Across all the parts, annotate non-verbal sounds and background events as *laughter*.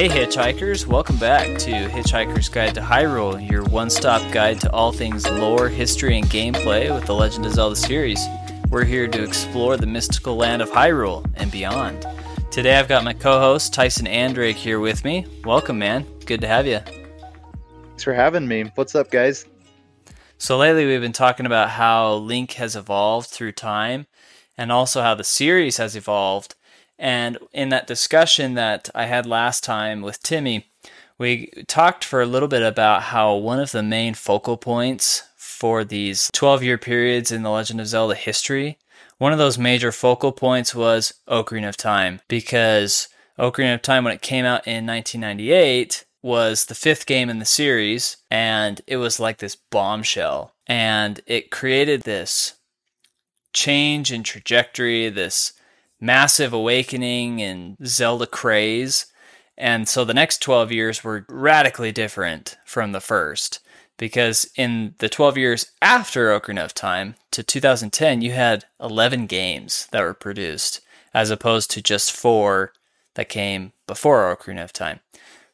Hey, hitchhikers, welcome back to Hitchhiker's Guide to Hyrule, your one stop guide to all things lore, history, and gameplay with the Legend of Zelda series. We're here to explore the mystical land of Hyrule and beyond. Today I've got my co host Tyson Andrake here with me. Welcome, man. Good to have you. Thanks for having me. What's up, guys? So, lately we've been talking about how Link has evolved through time and also how the series has evolved and in that discussion that I had last time with Timmy, we talked for a little bit about how one of the main focal points for these 12 year periods in the Legend of Zelda history, one of those major focal points was Ocarina of Time, because Ocarina of Time, when it came out in 1998, was the fifth game in the series, and it was like this bombshell. And it created this change in trajectory, this massive awakening and Zelda craze. And so the next 12 years were radically different from the first because in the 12 years after Ocarina of Time to 2010, you had 11 games that were produced as opposed to just four that came before Ocarina of Time.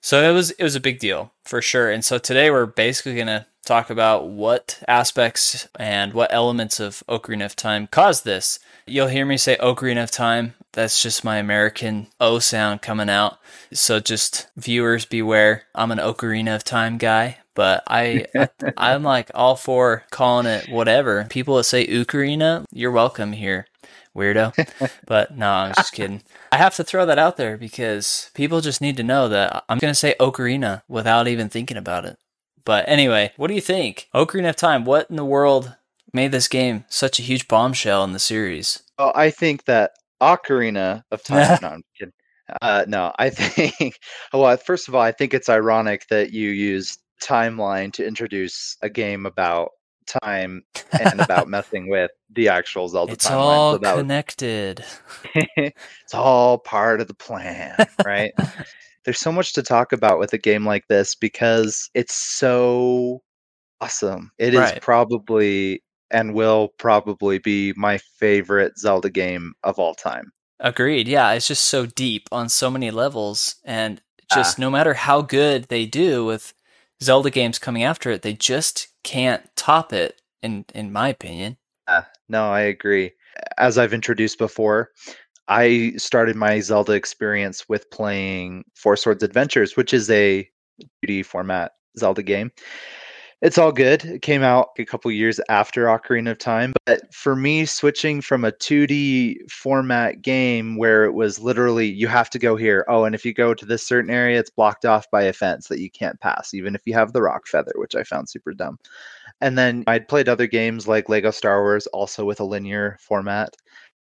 So it was it was a big deal for sure. And so today we're basically going to talk about what aspects and what elements of Ocarina of Time caused this. You'll hear me say Ocarina of Time. That's just my American O sound coming out. So just viewers beware. I'm an Ocarina of Time guy, but I, I *laughs* am like all for calling it whatever. People that say Ocarina, you're welcome here. Weirdo. but no, I'm just *laughs* kidding. I have to throw that out there because people just need to know that I'm going to say Ocarina without even thinking about it. But anyway, what do you think? Ocarina of Time, what in the world made this game such a huge bombshell in the series? Well, I think that Ocarina of Time. *laughs* no, I'm kidding. Uh, no, I *laughs* think. Well, first of all, I think it's ironic that you use timeline to introduce a game about time and about *laughs* messing with the actual Zelda it's timeline. It's all so connected. it's all part of the plan, right? There's so much to talk about with a game like this because it's so awesome. It is right. probably and will probably be my favorite Zelda game of all time. Agreed. Yeah, it's just so deep on so many levels and just ah. no matter how good they do with Zelda games coming after it, they just can't top it in in my opinion. Uh, no, I agree. As I've introduced before, I started my Zelda experience with playing Four Swords Adventures, which is a 2D format Zelda game it's all good. It came out a couple years after Ocarina of Time, but for me, switching from a 2D format game where it was literally you have to go here. Oh, and if you go to this certain area, it's blocked off by a fence that you can't pass, even if you have the rock feather, which I found super dumb. And then I'd played other games like Lego Star Wars, also with a linear format.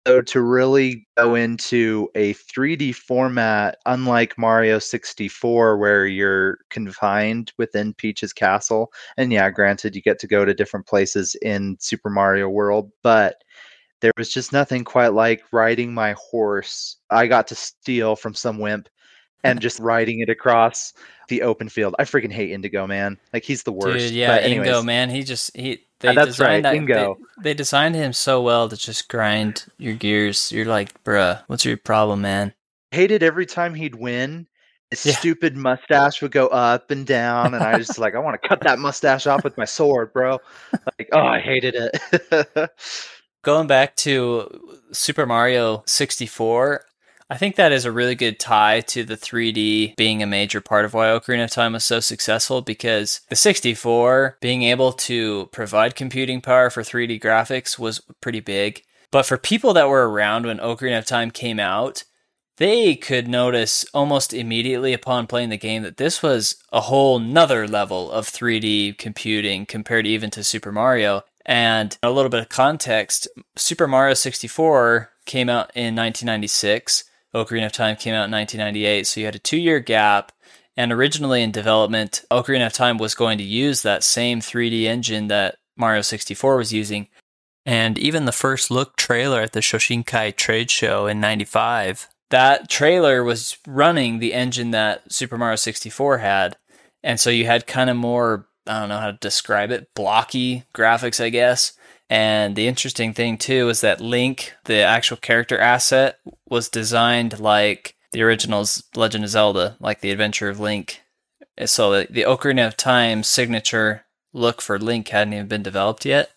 So to really go into a 3D format, unlike Mario 64, where you're confined within Peach's castle, and yeah, granted, you get to go to different places in Super Mario World, but there was just nothing quite like riding my horse. I got to steal from some wimp and just riding it across the open field. I freaking hate Indigo, man. Like he's the worst. Dude, yeah, Indigo, man. He just he they uh, that's right, that, Ingo. They, they, designed him so well to just grind your gears. You're like, bruh, what's your problem, man? Hated every time he'd win. His yeah. stupid mustache would go up and down, and I just like, I want to cut that mustache off with my sword, bro. Like, oh, I hated it. *laughs* Going back to Super Mario 64, I think that is a really good tie to the 3D being a major part of why Ocarina of Time was so successful because the 64 being able to provide computing power for 3D graphics was pretty big. But for people that were around when Ocarina of Time came out, they could notice almost immediately upon playing the game that this was a whole nother level of 3D computing compared even to Super Mario. And a little bit of context Super Mario 64 came out in 1996. Ocarina of Time came out in 1998, so you had a two year gap. And originally in development, Ocarina of Time was going to use that same 3D engine that Mario 64 was using. And even the first look trailer at the Shoshinkai trade show in 95, that trailer was running the engine that Super Mario 64 had. And so you had kind of more, I don't know how to describe it, blocky graphics, I guess. And the interesting thing too is that Link, the actual character asset, was designed like the original's Legend of Zelda, like the Adventure of Link. So the, Ocarina of Time signature look for Link hadn't even been developed yet,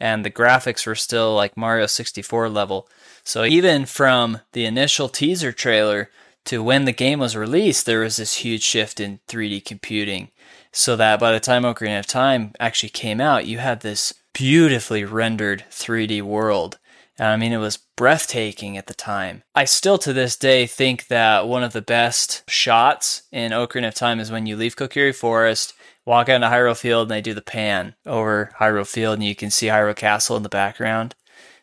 and the graphics were still like Mario 64 level. So even from the initial teaser trailer to when the game was released, there was this huge shift in 3D computing. So that by the time Ocarina of Time actually came out, you had this beautifully rendered 3D world. I mean, it was breathtaking at the time. I still to this day think that one of the best shots in Ocarina of Time is when you leave Kokiri Forest, walk out into Hyrule Field, and they do the pan over Hyrule Field, and you can see Hyrule Castle in the background.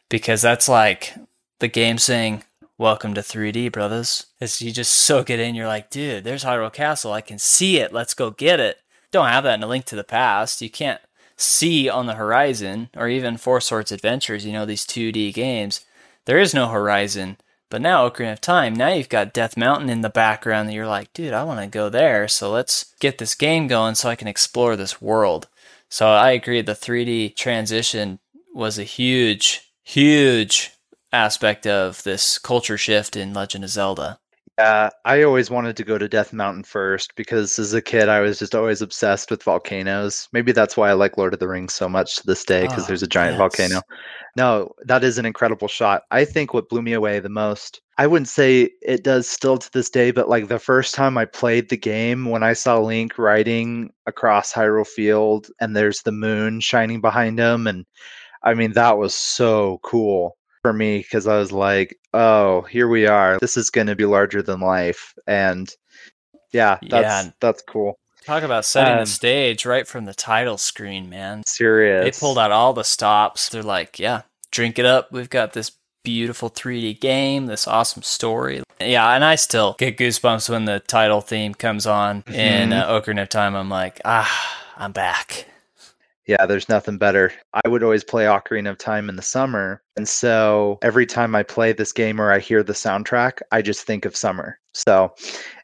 Because that's like the game saying, Welcome to 3D, brothers. As you just soak it in, you're like, dude, there's Hyrule Castle. I can see it. Let's go get it. Don't have that in a link to the past. You can't see on the horizon, or even Four Swords Adventures, you know, these 2D games. There is no horizon. But now, Ocarina of Time, now you've got Death Mountain in the background that you're like, dude, I want to go there. So let's get this game going so I can explore this world. So I agree, the 3D transition was a huge, huge aspect of this culture shift in Legend of Zelda. Yeah, I always wanted to go to Death Mountain first because as a kid I was just always obsessed with volcanoes. Maybe that's why I like Lord of the Rings so much to this day because oh, ah, there's a giant yes. volcano. No, that is an incredible shot. I think what blew me away the most, I wouldn't say it does still to this day, but like the first time I played the game when I saw Link riding across Hyrule Field and there's the moon shining behind him and I mean that was so cool for me because I was like, oh, here we are. This is going to be larger than life, and yeah, that's yeah. that's cool. Talk about setting um, the stage right from the title screen, man. Serious. They pulled out all the stops. They're like, yeah, drink it up. We've got this beautiful 3D game, this awesome story. Yeah, and I still get goosebumps when the title theme comes on mm-hmm. in uh, Ocarina of Time. I'm like, ah, I'm back. Yeah, there's nothing better. I would always play Ocarina of Time in the summer. And so every time I play this game or I hear the soundtrack, I just think of summer. So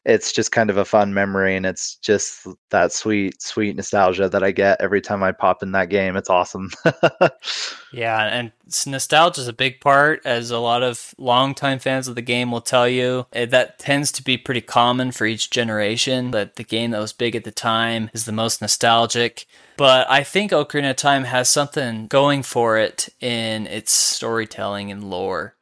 it's just kind of a fun memory and it's just that sweet, sweet nostalgia that I get every time I pop in that game. It's awesome. *laughs* yeah, and nostalgia is a big part, as a lot of longtime fans of the game will tell you. Eh, that tends to be pretty common for each generation, that the game that was big at the time is the most nostalgic. But I think Ocarina of Time has something going for it in its storytelling and lore.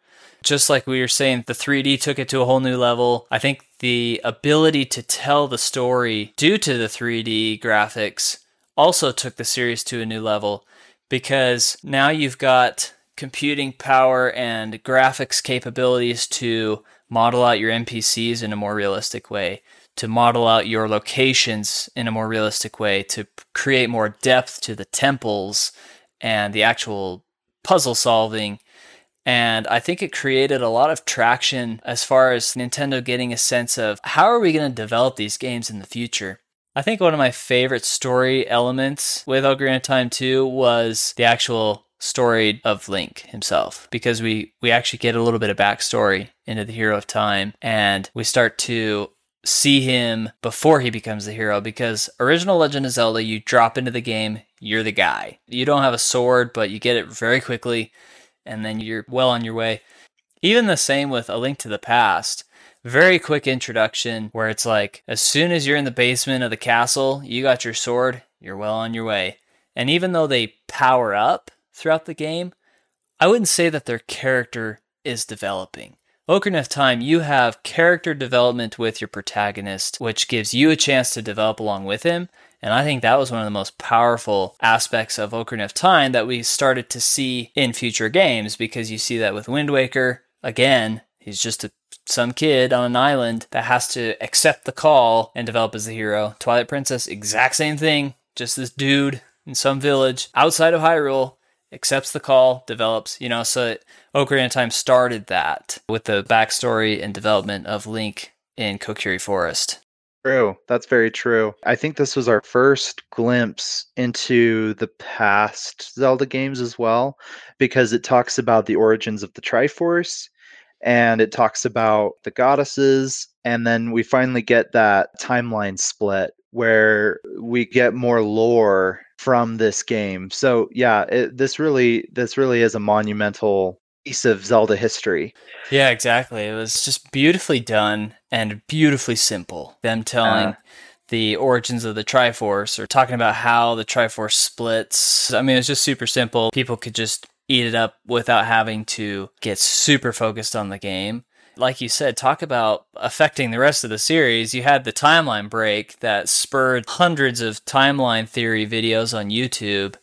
Just like we were saying, the 3D took it to a whole new level. I think the ability to tell the story due to the 3D graphics also took the series to a new level because now you've got computing power and graphics capabilities to model out your NPCs in a more realistic way to model out your locations in a more realistic way, to create more depth to the temples and the actual puzzle solving. And I think it created a lot of traction as far as Nintendo getting a sense of how are we going to develop these games in the future. I think one of my favorite story elements with Ocarina of Time 2 was the actual story of Link himself because we we actually get a little bit of backstory into the Hero of Time and we start to see him before he becomes the hero because original Legend of Zelda, you drop into the game, you're the guy. You don't have a sword, but you get it very quickly, and then you're well on your way. Even the same with A Link to the Past. Very quick introduction where it's like, as soon as you're in the basement of the castle, you got your sword, you're well on your way. And even though they power up throughout the game, I wouldn't say that their character is developing. Ocarina of Time, you have character development with your protagonist, which gives you a chance to develop along with him. And I think that was one of the most powerful aspects of Ocarina of Time that we started to see in future games because you see that with Wind Waker. Again, he's just a, some kid on an island that has to accept the call and develop as the hero. Twilight Princess, exact same thing. Just this dude in some village outside of Hyrule accepts the call, develops, you know, so Ocarina of Time started that with the backstory and development of Link in Kokiri Forest. True. That's very true. I think this was our first glimpse into the past Zelda games as well, because it talks about the origins of the Triforce and it talks about the goddesses. And then we finally get that timeline split where we get more lore from this game. So yeah, it, this really this really is a monumental piece of Zelda history. Yeah, exactly. It was just beautifully done and beautifully simple. Them telling uh, the origins of the Triforce or talking about how the Triforce splits. I mean, it's just super simple. People could just eat it up without having to get super focused on the game. Like you said, talk about affecting the rest of the series. You had the timeline break that spurred hundreds of timeline theory videos on YouTube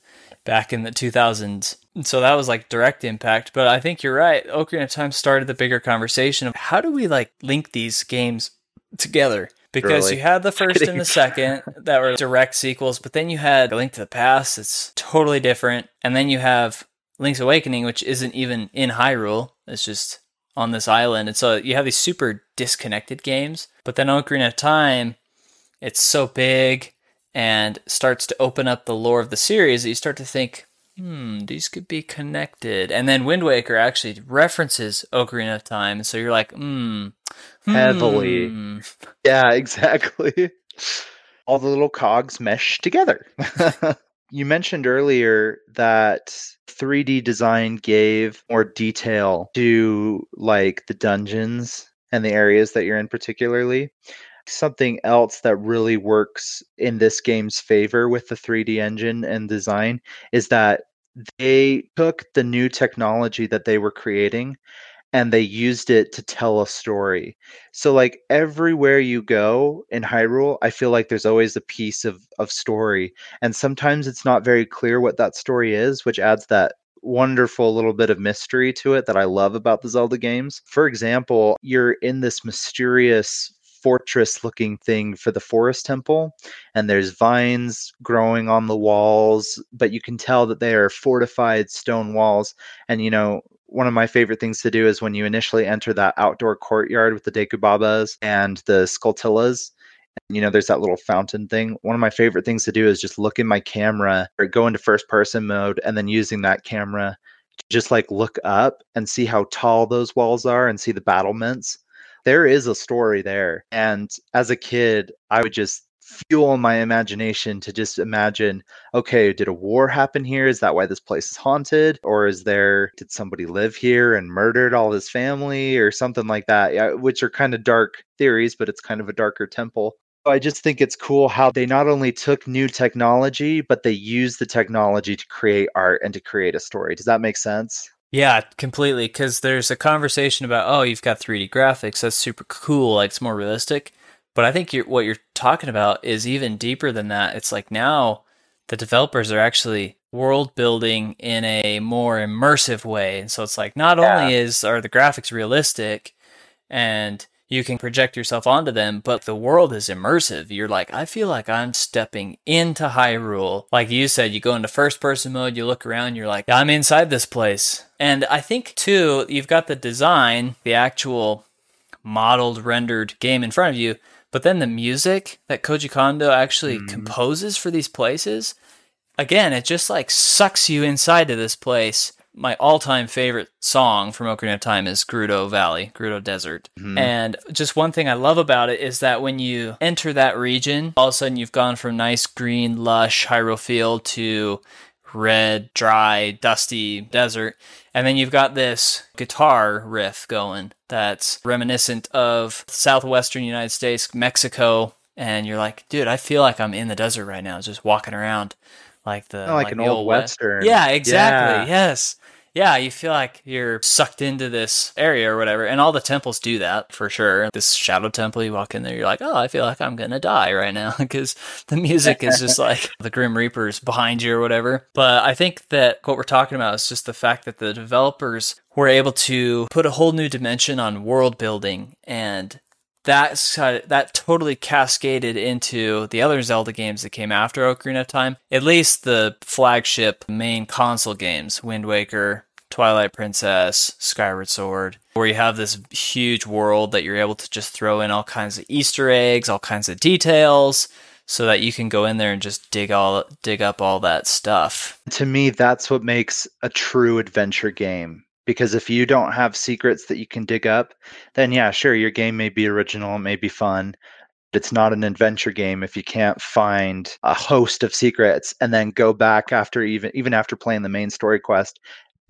back in the 2000s. So that was like direct impact. But I think you're right. Ocarina of Time started the bigger conversation of how do we like link these games together? Because really? you had the *laughs* first and the second that were direct sequels, but then you had Link to the Past, it's totally different. And then you have Link's Awakening, which isn't even in Hyrule. It's just on this island. And so you have these super disconnected games. But then Ocarina of Time, it's so big and starts to open up the lore of the series that you start to think, hmm, these could be connected. And then Wind Waker actually references Ocarina of Time. So you're like, hmm. Heavily. Hmm. Yeah, *laughs* exactly. All the little cogs mesh together. *laughs* you mentioned earlier that 3D design gave more detail to like the dungeons and the areas that you're in particularly. Something else that really works in this game's favor with the 3D engine and design is that they took the new technology that they were creating and they used it to tell a story. So like everywhere you go in Hyrule, I feel like there's always a piece of of story and sometimes it's not very clear what that story is, which adds that wonderful little bit of mystery to it that I love about the Zelda games. For example, you're in this mysterious fortress looking thing for the forest temple and there's vines growing on the walls but you can tell that they are fortified stone walls and you know one of my favorite things to do is when you initially enter that outdoor courtyard with the Deku Babas and the Skulltulas you know there's that little fountain thing one of my favorite things to do is just look in my camera or go into first person mode and then using that camera to just like look up and see how tall those walls are and see the battlements there is a story there. And as a kid, I would just fuel my imagination to just imagine okay did a war happen here is that why this place is haunted or is there did somebody live here and murdered all his family or something like that yeah, which are kind of dark theories but it's kind of a darker temple I just think it's cool how they not only took new technology, but they used the technology to create art and to create a story. Does that make sense? Yeah, completely. Because there's a conversation about, oh, you've got 3D graphics. That's super cool. Like it's more realistic. But I think you're, what you're talking about is even deeper than that. It's like now the developers are actually world building in a more immersive way. And so it's like not yeah. only is are the graphics realistic and you can project yourself onto them, but the world is immersive. You're like, I feel like I'm stepping into Hyrule. Like you said, you go into first person mode, you look around, you're like, I'm inside this place. And I think too, you've got the design, the actual modeled, rendered game in front of you, but then the music that Koji Kondo actually mm. composes for these places, again, it just like sucks you inside to this place my all-time favorite song from Ocarina of Time is Gerudo Valley, Gerudo Desert. Mm-hmm. And just one thing I love about it is that when you enter that region, all of a sudden you've gone from nice green, lush Hyrule field to red, dry, dusty desert. And then you've got this guitar riff going that's reminiscent of southwestern United States, Mexico. And you're like, dude, I feel like I'm in the desert right now, just walking around like the oh, like, like, an old, western. Yeah, exactly. Yeah. Yes yeah, you feel like you're sucked into this area or whatever. And all the temples do that for sure. This shadow temple, you walk in there, you're like, oh, I feel like I'm going to die right now *laughs* because the music is just *laughs* like the Grim Reapers behind you or whatever. But I think that what we're talking about is just the fact that the developers were able to put a whole new dimension on world building and that that totally cascaded into the other Zelda games that came after Ocarina of Time. At least the flagship main console games, Wind Waker, Twilight Princess, Skyward Sword, where you have this huge world that you're able to just throw in all kinds of Easter eggs, all kinds of details, so that you can go in there and just dig all dig up all that stuff. To me, that's what makes a true adventure game because if you don't have secrets that you can dig up then yeah sure your game may be original it may be fun but it's not an adventure game if you can't find a host of secrets and then go back after even even after playing the main story quest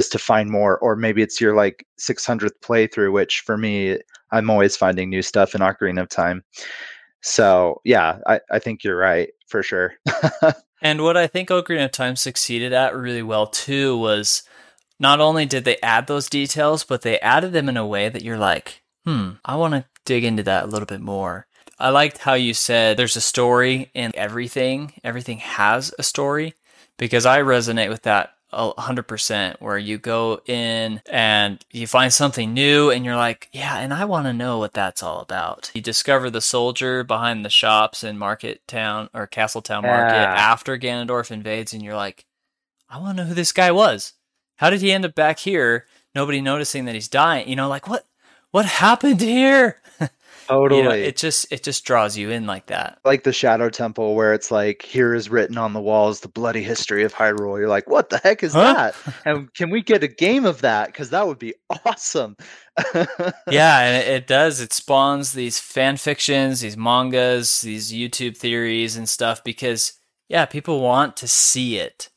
to find more, or maybe it's your like 600th playthrough, which for me, I'm always finding new stuff in Ocarina of Time. So yeah, I, I think you're right for sure. *laughs* and what I think Ocarina of Time succeeded at really well too was not only did they add those details, but they added them in a way that you're like, hmm, I want to dig into that a little bit more. I liked how you said there's a story in everything. Everything has a story because I resonate with that 100% where you go in and you find something new and you're like, yeah, and I want to know what that's all about. You discover the soldier behind the shops in Market Town or Castletown Market yeah. after Ganondorf invades and you're like, I want to know who this guy was. How did he end up back here? Nobody noticing that he's dying. You know, like what what happened here? Totally. *laughs* You know, it just it just draws you in like that. Like the Shadow Temple where it's like here is written on the walls the bloody history of Hyrule. You're like, "What the heck is huh? that?" *laughs* And can we get a game of that cuz that would be awesome. *laughs* yeah, and it, it does. It spawns these fan fictions, these mangas, these YouTube theories and stuff because yeah, people want to see it.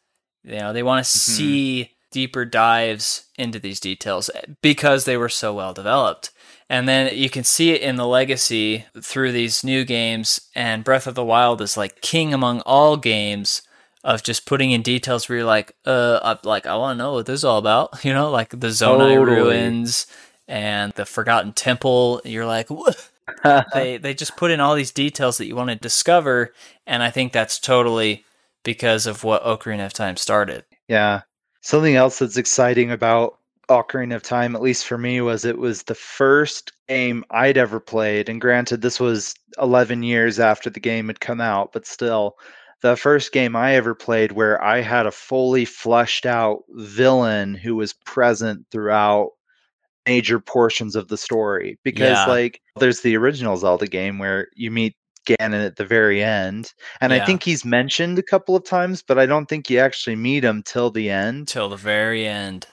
You know, they want to mm-hmm. see deeper dives into these details because they were so well developed. And then you can see it in the legacy through these new games. And Breath of the Wild is like king among all games of just putting in details where you're like, uh, I, like I want to know what this is all about. *laughs* You know, like the Zonai totally. ruins and the Forgotten Temple. You're like, what? *laughs* they they just put in all these details that you want to discover, and I think that's totally because of what Ocarina of Time started. Yeah. Something else that's exciting about Ocarina of Time, at least for me, was it was the first game I'd ever played. And granted, this was 11 years after the game had come out, but still, the first game I ever played where I had a fully fleshed out villain who was present throughout major portions of the story. Because, yeah. like, there's the original Zelda game where you meet Ganon at the very end. And yeah. I think he's mentioned a couple of times, but I don't think you actually meet him till the end. Till the very end.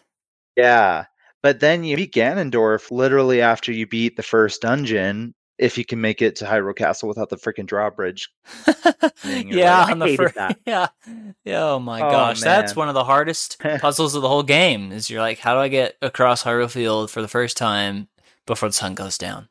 Yeah. But then you beat Ganondorf literally after you beat the first dungeon, if you can make it to Hyrule Castle without the freaking drawbridge. *laughs* yeah, like, on the first, yeah, *laughs* yeah. Oh my oh, gosh, man. that's one of the hardest *laughs* puzzles of the whole game. Is you're like, how do I get across Hyrule Field for the first time before the sun goes down?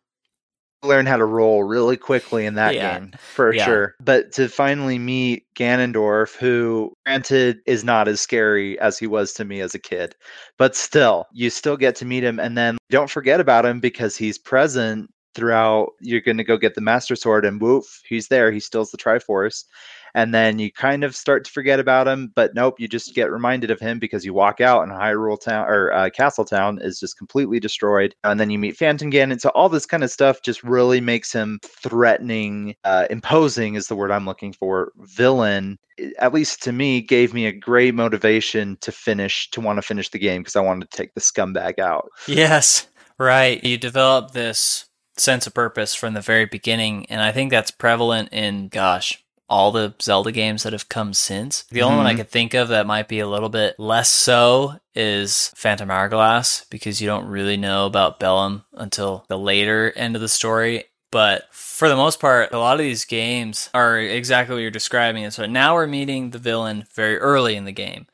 Learn how to roll really quickly in that yeah. game for yeah. sure. But to finally meet Ganondorf, who granted is not as scary as he was to me as a kid, but still, you still get to meet him. And then don't forget about him because he's present throughout. You're going to go get the Master Sword, and woof, he's there. He steals the Triforce and then you kind of start to forget about him. But nope, you just get reminded of him because you walk out and Hyrule Town or uh, Castle Town is just completely destroyed, and then you meet Phantom Ganon. And so all this kind of stuff just really makes him threatening, uh, imposing is the word I'm looking for. Villain, at least to me, gave me a great motivation to finish to want to finish the game because I wanted to take the scumbag out. Yes, right. You develop this sense of purpose from the very beginning, and I think that's prevalent in gosh all the Zelda games that have come since. The only mm-hmm. one I mm-hmm. could think of that might be a little bit less so is Phantom Hourglass because you don't really know about Bellum until the later end of the story. But for the most part, a lot of these games are exactly what you're describing. And so now we're meeting the villain very early in the game.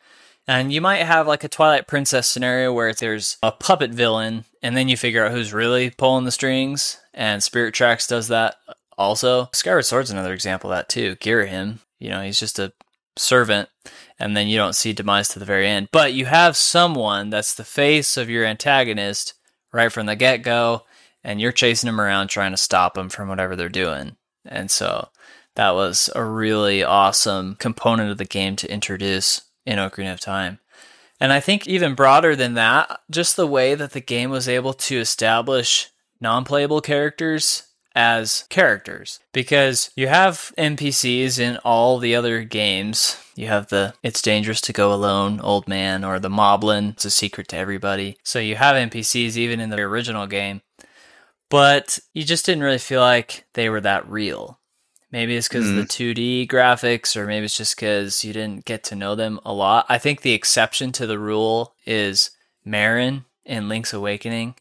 And you might have like a Twilight Princess scenario where there's a puppet villain, and then you figure out who's really pulling the strings. And Spirit Tracks does that also. Skyward Sword's another example of that too. Ghirahim, you know, he's just a servant, and then you don't see demise to the very end. But you have someone that's the face of your antagonist right from the get go, and you're chasing him around trying to stop him from whatever they're doing. And so that was a really awesome component of the game to introduce in Ocarina of Time. And I think even broader than that, just the way that the game was able to establish non playable characters as characters because you have NPCs in all the other games. You have the It's Dangerous to Go Alone old man or the Moblin. It's a secret to everybody. So you have NPCs even in the original game, but you just didn't really feel like they were that real. Maybe it's because mm. of the 2D mm-hmm. graphics, or maybe it's just because you didn't get to know them a lot. I think the exception to the rule is Marin in Link's Awakening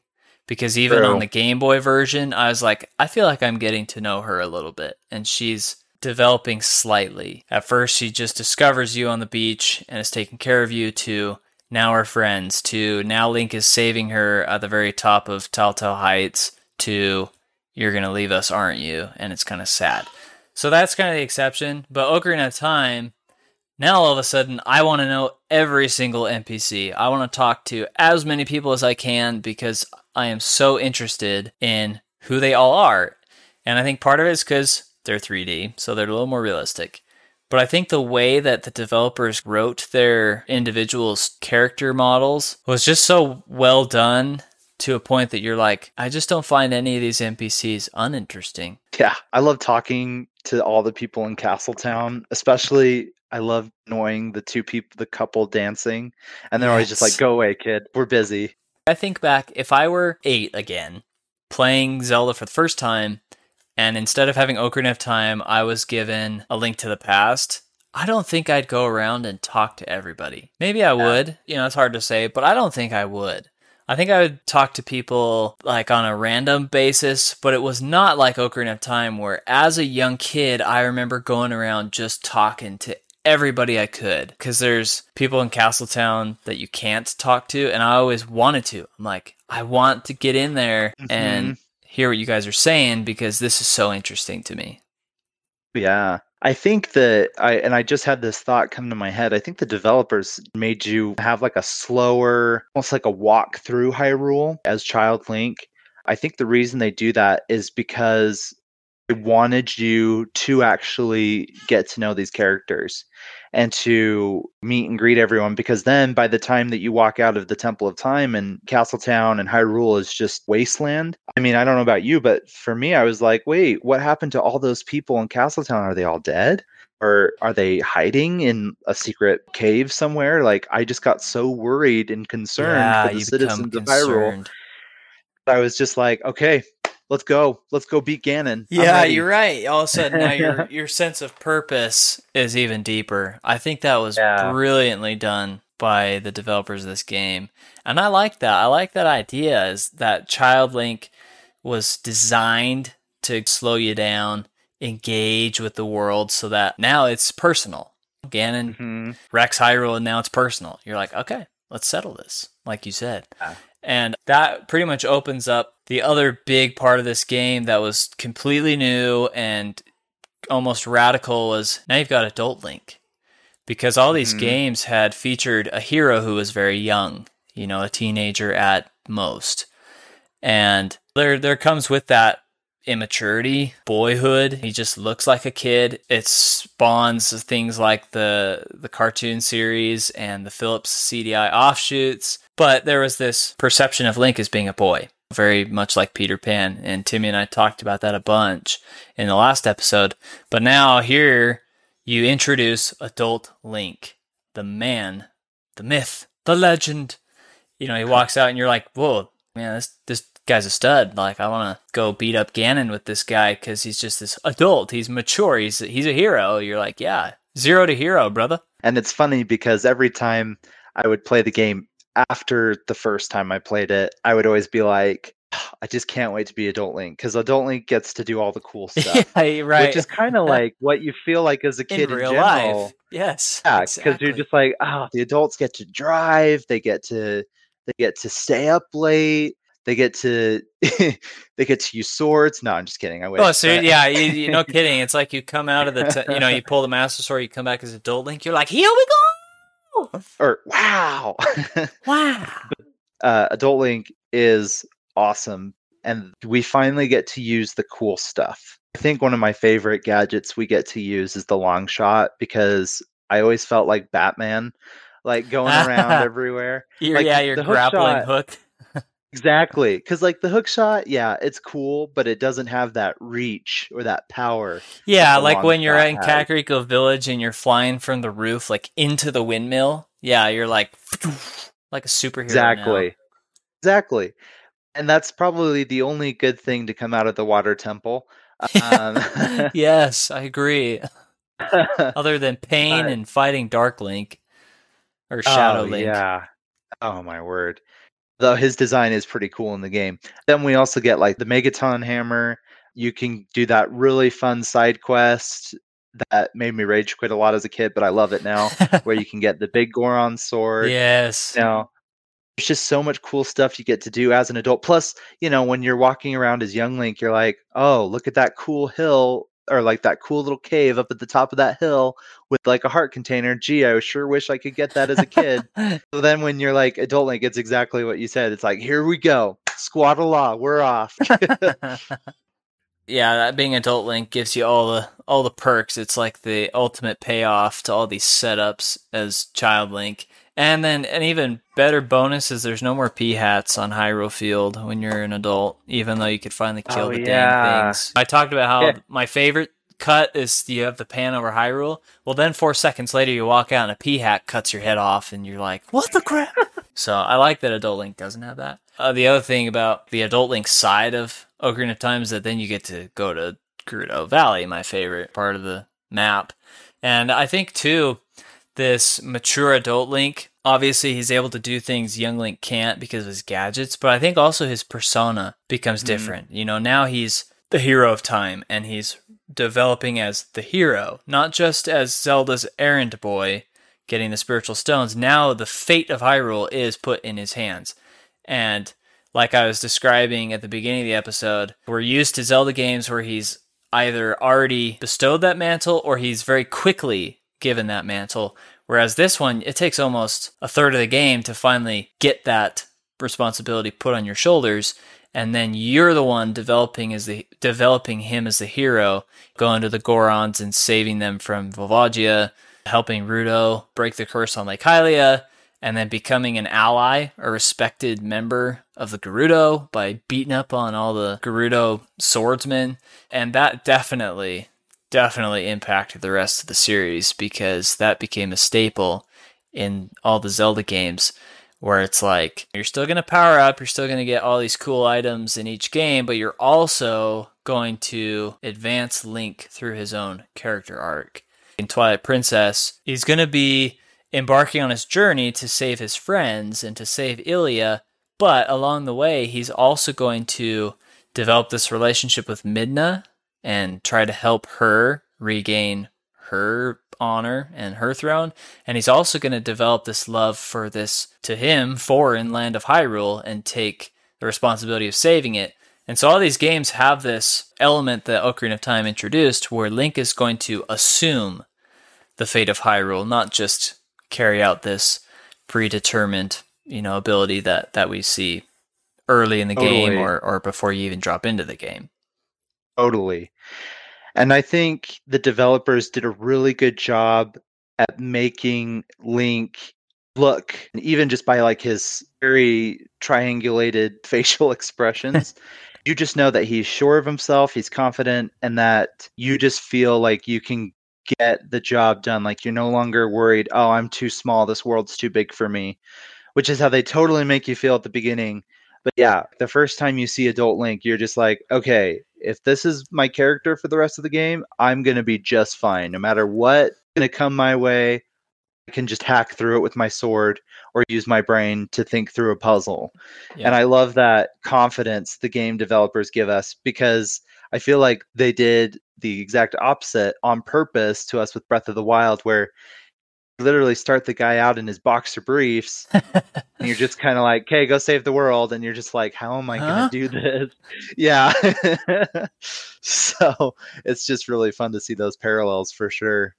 because even True. on the Game Boy version, I was like, I feel like I'm getting to know her a little bit, and she's developing slightly. At first, she just discovers you on the beach and is taking care of you to now we're friends to now Link is saving her at the very top of Tal Tal Heights to you're going to leave us, aren't you? And it's kind of sad. So that's kind of the exception. But Ocarina of Time, now all of a sudden, I want to know every single NPC. I want to talk to as many people as I can because I am so interested in who they all are. And I think part of it is because they're 3D, so they're a little more realistic. But I think the way that the developers wrote their individuals' character models was just so well done to a point that you're like, I just don't find any of these NPCs uninteresting. Yeah, I love talking to all the people in Castletown, especially I love annoying the two people, the couple dancing, and they're always just like, "Go away, kid. We're busy." I think back if I were eight again, playing Zelda for the first time, and instead of having Ocarina of Time, I was given A Link to the Past. I don't think I'd go around and talk to everybody. Maybe I would. You know, it's hard to say, but I don't think I would. I think I would talk to people like on a random basis, but it was not like Ocarina of Time where as a young kid, I remember going around just talking to everybody I could because there's people in Castletown that you can't talk to, and I always wanted to. I'm like, I want to get in there mm-hmm. and hear what you guys are saying because this is so interesting to me. Yeah. I think that I and I just had this thought come to my head. I think the developers made you have like a slower, almost like a walk through Hyrule as Child Link. I think the reason they do that is because wanted you to actually get to know these characters and to meet and greet everyone because then by the time that you walk out of the Temple of Time and Castletown and Hyrule is just wasteland. I mean, I don't know about you, but for me, I was like, wait, what happened to all those people in Castletown? Are they all dead? Or are they hiding in a secret cave somewhere? Like, I just got so worried and concerned yeah, for the citizens of Hyrule. I was just like, okay, let's go, let's go beat Ganon. Yeah, you're right. All of a sudden, now your *laughs* your sense of purpose is even deeper. I think that was yeah. brilliantly done by the developers of this game, and I like that. I like that idea. Is that Child Link was designed to slow you down, engage with the world, so that now it's personal. Ganon, mm-hmm. wrecks Hyrule, and now it's personal. You're like, okay, let's settle this, like you said. Yeah. And that pretty much opens up the other big part of this game that was completely new and almost radical was now you've got Adult Link. Because all these mm-hmm. games had featured a hero who was very young, you know, a teenager at most. And there there comes with that immaturity, boyhood. He just looks like a kid. It spawns things like the the cartoon series and the Philips CDI offshoots. But there was this perception of Link as being a boy, very much like Peter Pan. And Timmy and I talked about that a bunch in the last episode. But now here you introduce adult Link, the man, the myth, the legend. You know, he walks out and you're like, whoa, man, this, this guy's a stud. Like, I want to go beat up Ganon with this guy because he's just this adult. He's mature. He's, he's a hero. You're like, yeah, zero to hero, brother. And it's funny because every time I would play the game, after the first time I played it, I would always be like, ah, I just can't wait to be Adult Link because Adult Link gets to do all the cool *laughs* stuff. yeah, right. Which is kind of *laughs* like what you feel like as a kid in, in real general. life. Yes. Yeah, because exactly. you're just like, oh, the adults get to drive, they get to they get to stay up late, they get to *laughs* they get to use swords. No, I'm just kidding. I oh, wish. Oh, so yeah, you, you, no kidding. It's like you come out of the t- you know you pull the Master Sword, you come back as Adult Link. You're like, here we go or wow. *laughs* wow. Uh, Adult Link is awesome. And we finally get to use the cool stuff. I think one of my favorite gadgets we get to use is the long shot because I always felt like Batman, like going around *laughs* everywhere. You're, like, yeah, your grappling hook. hook. *laughs* Exactly. Because, like, the hook shot, yeah, it's cool, but it doesn't have that reach or that power. Yeah, like when you're in Kakariko Village and you're flying from the roof, like, into the windmill. Yeah, you're like, *sniffs* like a superhero. Exactly. Now. Exactly. And that's probably the only good thing to come out of the water temple. Um, *laughs* *laughs* yes, I agree. *laughs* Other than pain uh, and fighting Dark Link or Shadow oh, Link. Yeah. Oh, my word though his design is pretty cool in the game. Then we also get like the Megaton hammer. You can do that really fun side quest that made me rage quit a lot as a kid, but I love it now. where you *laughs* can get the big Goron sword. Yes. Now, there's just so much cool stuff you get to do as an adult. Plus, you know, when you're walking around as young Link, you're like, oh, look at that cool hill or like that cool little cave up at the top of that hill with like a heart container. Gee, I sure wish I could get that as a kid. *laughs* so then when you're like adult Link, it's exactly what you said. It's like, here we go. Squad of law, we're off. *laughs* yeah, that being adult Link gives you all the all the perks. It's like the ultimate payoff to all these setups as child Link. And then an even better bonus is there's no more Peahats on Hyrule Field when you're an adult, even though you could finally kill Oh, the yeah. dang things. I talked about how Yeah. my favorite cut is you have the pan over Hyrule. Well, then four seconds later you walk out and a Peahat cuts your head off, and you're like, what the crap? *laughs* so I like that Adult Link doesn't have that. Uh, the other thing about the Adult Link side of Ocarina of Time is that then you get to go to Gerudo Valley, my favorite part of the map. And I think too, this mature adult Link, obviously he's able to do things young Link can't because of his gadgets, but I think also his persona becomes Mhm. different. You know, now he's the hero of time and he's developing as the hero, not just as Zelda's errand boy getting the spiritual stones. Now the fate of Hyrule is put in his hands. And like I was describing at the beginning of the episode, we're used to Zelda games where he's either already bestowed that mantle or he's very quickly given that mantle. Whereas this one, it takes almost a third of the game to finally get that responsibility put on your shoulders. And then you're the one developing as the developing him as the hero, going to the Gorons and saving them from Volvagia, helping Ruto break the curse on Lake Hylia, and then becoming an ally, a respected member of the Gerudo by beating up on all the Gerudo swordsmen. And that definitely, definitely impacted the rest of the series because that became a staple in all the Zelda games where it's like you're still going to power up, you're still going to get all these cool items in each game, but you're also going to advance Link through his own character arc. In Twilight Princess, he's going to be embarking on his journey to save his friends and to save Ilia, but along the way, he's also going to develop this relationship with Midna and try to help her regain her honor and her throne. And he's also going to develop this love for this, to him, foreign land of Hyrule and take the responsibility of saving it. And so all these games have this element that Ocarina of Time introduced where Link is going to assume the fate of Hyrule, not just carry out this predetermined, you know, ability that, that we see early in the game or, or before you even drop into the game. Totally. And I think the developers did a really good job at making Link look, even just by like his very triangulated *laughs* facial expressions, *laughs* you just know that he's sure of himself, he's confident, and that you just feel like you can get the job done. Like you're no longer worried, oh, I'm too small, this world's too big for me, which is how they totally make you feel at the beginning. But yeah, the first time you see Adult Link, you're just like, okay, if this is my character for the rest of the game, I'm going to be just fine. No matter what's going to come my way, I can just hack through it with my sword or use my brain to think through a puzzle. Yeah. And I love that confidence the game developers give us because I feel like they did the exact opposite on purpose to us with Breath of the Wild, where literally start the guy out in his boxer briefs *laughs* and you're just kind of like, okay, go save the world. And you're just like, how am I Huh? going to do this? *laughs* Yeah. *laughs* so it's just really fun to see those parallels for sure.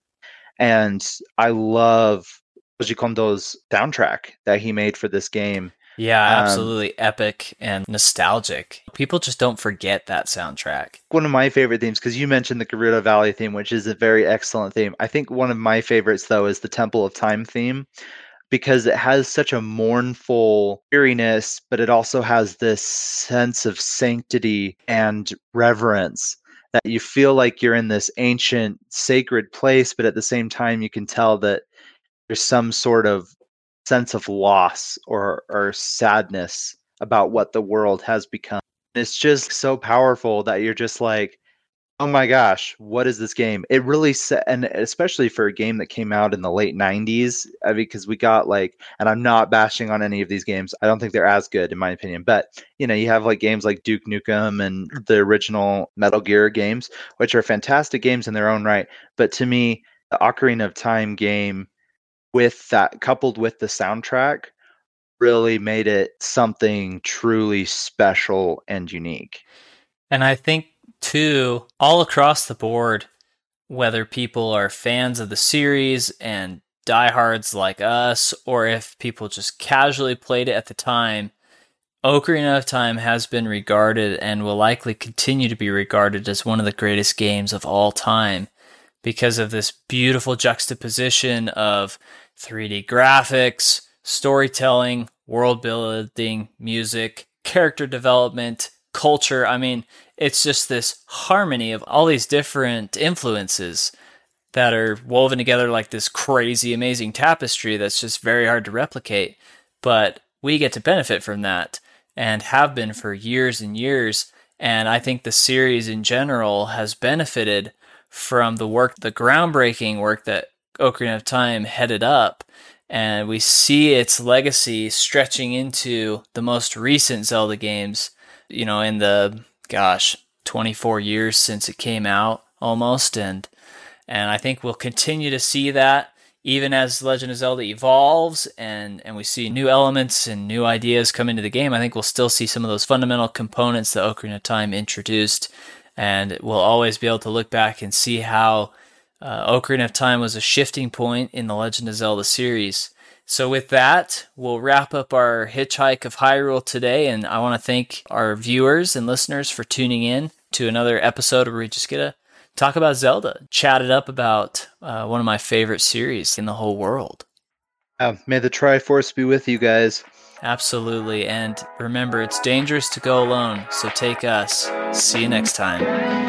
And I love Koji Kondo's soundtrack that he made for this game. Yeah, Um, absolutely epic and nostalgic. People just don't forget that soundtrack. One of my favorite themes, because you mentioned the Gerudo Valley theme, which is a very excellent theme. I think one of my favorites, though, is the Temple of Time theme, because it has such a mournful eeriness, but it also has this sense of sanctity and reverence that you feel like you're in this ancient, sacred place, but at the same time, you can tell that there's some sort of sense of loss or, or sadness about what the world has become. It's just so powerful that you're just like, oh my gosh, what is this game? It really set, and especially for a game that came out in the late 90s, uh, because we got like, and I'm not bashing on any of these games. I don't think they're as good in my opinion, but you know, you have like games like Duke Nukem and the original Metal Gear games, which are fantastic games in their own right. But to me, the Ocarina of Time game with that coupled with the soundtrack really made it something truly special and unique. And I think too, all across the board, whether people are fans of the series and diehards like us, or if people just casually played it at the time, Ocarina of Time has been regarded and will likely continue to be regarded as one of the greatest games of all time because of this beautiful juxtaposition of 3D graphics, storytelling, world building, music, character development, culture. I mean, it's just this harmony of all these different influences that are woven together like this crazy, amazing tapestry that's just very hard to replicate. But we get to benefit from that and have been for years and years. And I think the series in general has benefited from the work, the groundbreaking work that Ocarina of Time headed up. And we see its legacy stretching into the most recent Zelda games, you know, in the gosh, 24 years since it came out almost and and I think we'll continue to see that even as Legend of Zelda evolves and and we see new elements and new ideas come into the game. I think we'll still see some of those fundamental components that Ocarina of Time introduced and we'll always be able to look back and see how uh, Ocarina of Time was a shifting point in the Legend of Zelda series so, with that, we'll wrap up our Hitchhike of Hyrule today. And I want to thank our viewers and listeners for tuning in to another episode where we just get to talk about Zelda, chat it up about uh, one of my favorite series in the whole world. Uh, may the Triforce be with you guys. Absolutely. And remember, it's dangerous to go alone. So take us. See you next time.